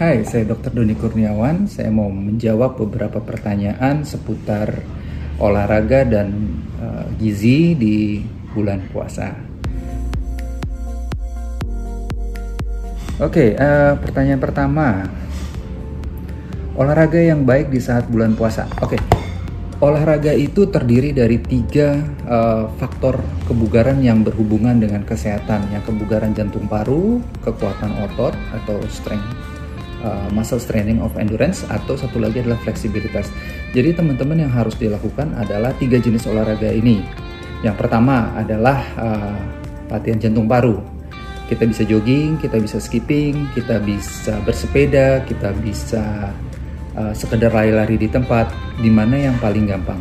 Hai, saya Dr. Doni Kurniawan. Saya mau menjawab beberapa pertanyaan seputar olahraga dan uh, gizi di bulan puasa. Oke, okay, uh, pertanyaan pertama. Olahraga yang baik di saat bulan puasa. Oke, okay. olahraga itu terdiri dari tiga uh, faktor kebugaran yang berhubungan dengan kesehatan, yang kebugaran jantung paru, kekuatan otot atau strength uh, muscle training of endurance atau satu lagi adalah fleksibilitas. Jadi teman-teman yang harus dilakukan adalah tiga jenis olahraga ini. Yang pertama adalah uh, latihan jantung paru. Kita bisa jogging, kita bisa skipping, kita bisa bersepeda, kita bisa uh, sekedar lari-lari di tempat, di mana yang paling gampang.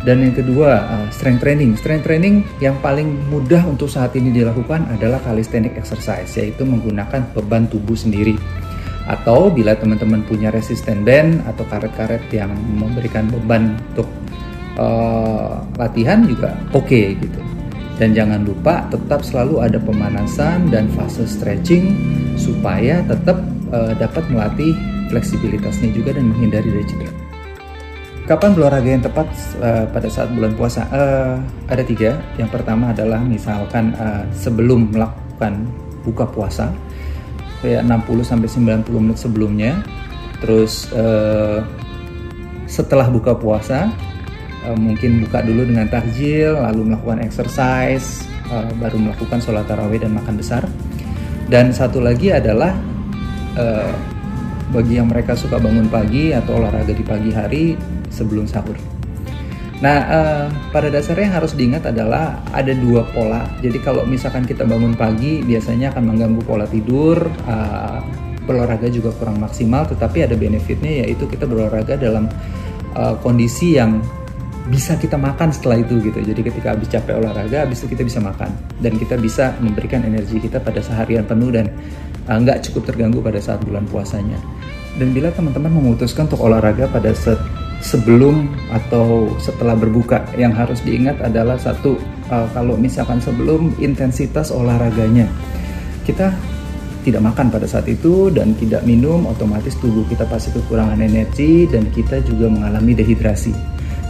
Dan yang kedua, uh, strength training. Strength training yang paling mudah untuk saat ini dilakukan adalah calisthenic exercise, yaitu menggunakan beban tubuh sendiri atau bila teman-teman punya resisten band atau karet-karet yang memberikan beban untuk uh, latihan juga oke okay, gitu dan jangan lupa tetap selalu ada pemanasan dan fase stretching supaya tetap uh, dapat melatih fleksibilitasnya juga dan menghindari dari cedera. Kapan berolahraga yang tepat uh, pada saat bulan puasa? Uh, ada tiga. Yang pertama adalah misalkan uh, sebelum melakukan buka puasa, kayak 60 sampai 90 menit sebelumnya. Terus uh, setelah buka puasa uh, mungkin buka dulu dengan takjil, lalu melakukan exercise, uh, baru melakukan sholat tarawih dan makan besar. Dan satu lagi adalah uh, bagi yang mereka suka bangun pagi atau olahraga di pagi hari sebelum sahur. Nah, uh, pada dasarnya yang harus diingat adalah ada dua pola. Jadi kalau misalkan kita bangun pagi, biasanya akan mengganggu pola tidur, uh, berolahraga juga kurang maksimal, tetapi ada benefitnya yaitu kita berolahraga dalam uh, kondisi yang bisa kita makan setelah itu gitu. Jadi ketika habis capek olahraga, habis itu kita bisa makan dan kita bisa memberikan energi kita pada seharian penuh dan uh, nggak cukup terganggu pada saat bulan puasanya. Dan bila teman-teman memutuskan untuk olahraga pada set sebelum atau setelah berbuka yang harus diingat adalah satu uh, kalau misalkan sebelum intensitas olahraganya kita tidak makan pada saat itu dan tidak minum otomatis tubuh kita pasti kekurangan energi dan kita juga mengalami dehidrasi.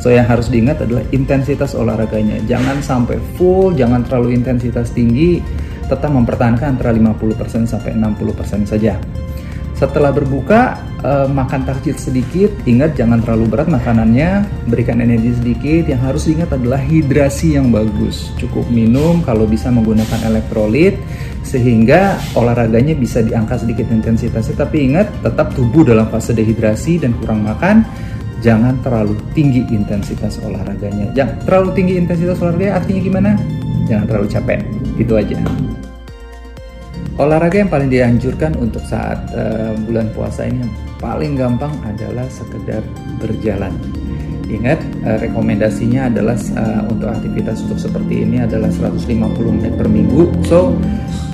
So yang harus diingat adalah intensitas olahraganya. Jangan sampai full jangan terlalu intensitas tinggi tetap mempertahankan antara 50% sampai 60% saja setelah berbuka uh, makan takjil sedikit, ingat jangan terlalu berat makanannya, berikan energi sedikit. Yang harus diingat adalah hidrasi yang bagus. Cukup minum kalau bisa menggunakan elektrolit sehingga olahraganya bisa diangkat sedikit intensitasnya. Tapi ingat tetap tubuh dalam fase dehidrasi dan kurang makan. Jangan terlalu tinggi intensitas olahraganya. Jangan terlalu tinggi intensitas olahraganya artinya gimana? Jangan terlalu capek. Itu aja. Olahraga yang paling dianjurkan untuk saat uh, bulan puasa ini yang paling gampang adalah sekedar berjalan. Ingat, uh, rekomendasinya adalah uh, untuk aktivitas untuk seperti ini adalah 150 menit per minggu. So,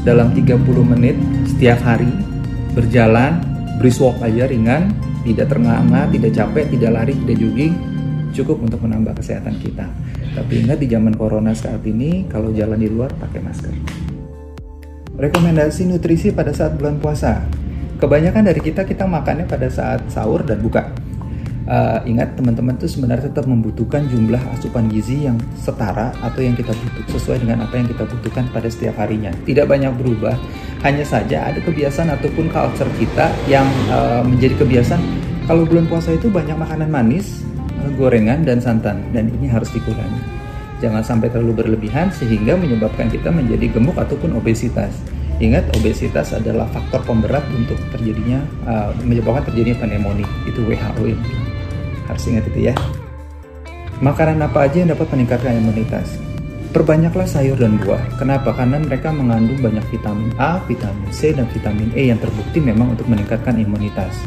dalam 30 menit setiap hari berjalan, brisk walk aja ringan, tidak terengah-engah, tidak capek, tidak lari, tidak jogging, cukup untuk menambah kesehatan kita. Tapi ingat di zaman corona saat ini, kalau jalan di luar pakai masker. Rekomendasi nutrisi pada saat bulan puasa. Kebanyakan dari kita kita makannya pada saat sahur dan buka. Uh, ingat teman-teman tuh sebenarnya tetap membutuhkan jumlah asupan gizi yang setara atau yang kita butuh sesuai dengan apa yang kita butuhkan pada setiap harinya. Tidak banyak berubah, hanya saja ada kebiasaan ataupun culture kita yang uh, menjadi kebiasaan kalau bulan puasa itu banyak makanan manis, uh, gorengan dan santan dan ini harus dikurangi jangan sampai terlalu berlebihan sehingga menyebabkan kita menjadi gemuk ataupun obesitas. Ingat, obesitas adalah faktor pemberat untuk terjadinya uh, menyebabkan terjadinya pneumonia. Itu WHO yang. Harus ingat itu ya. Makanan apa aja yang dapat meningkatkan imunitas? Perbanyaklah sayur dan buah. Kenapa? Karena mereka mengandung banyak vitamin A, vitamin C, dan vitamin E yang terbukti memang untuk meningkatkan imunitas.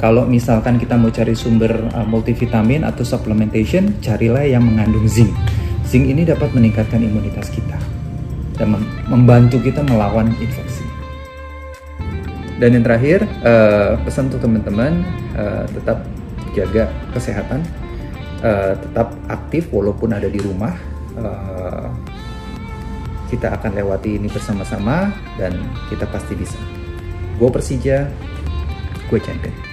Kalau misalkan kita mau cari sumber uh, multivitamin atau supplementation, carilah yang mengandung zinc. Zinc ini dapat meningkatkan imunitas kita dan membantu kita melawan infeksi. Dan yang terakhir, uh, pesan untuk teman-teman uh, tetap jaga kesehatan, uh, tetap aktif walaupun ada di rumah. Kita akan lewati ini bersama-sama dan kita pasti bisa. Go Persija, gue champion.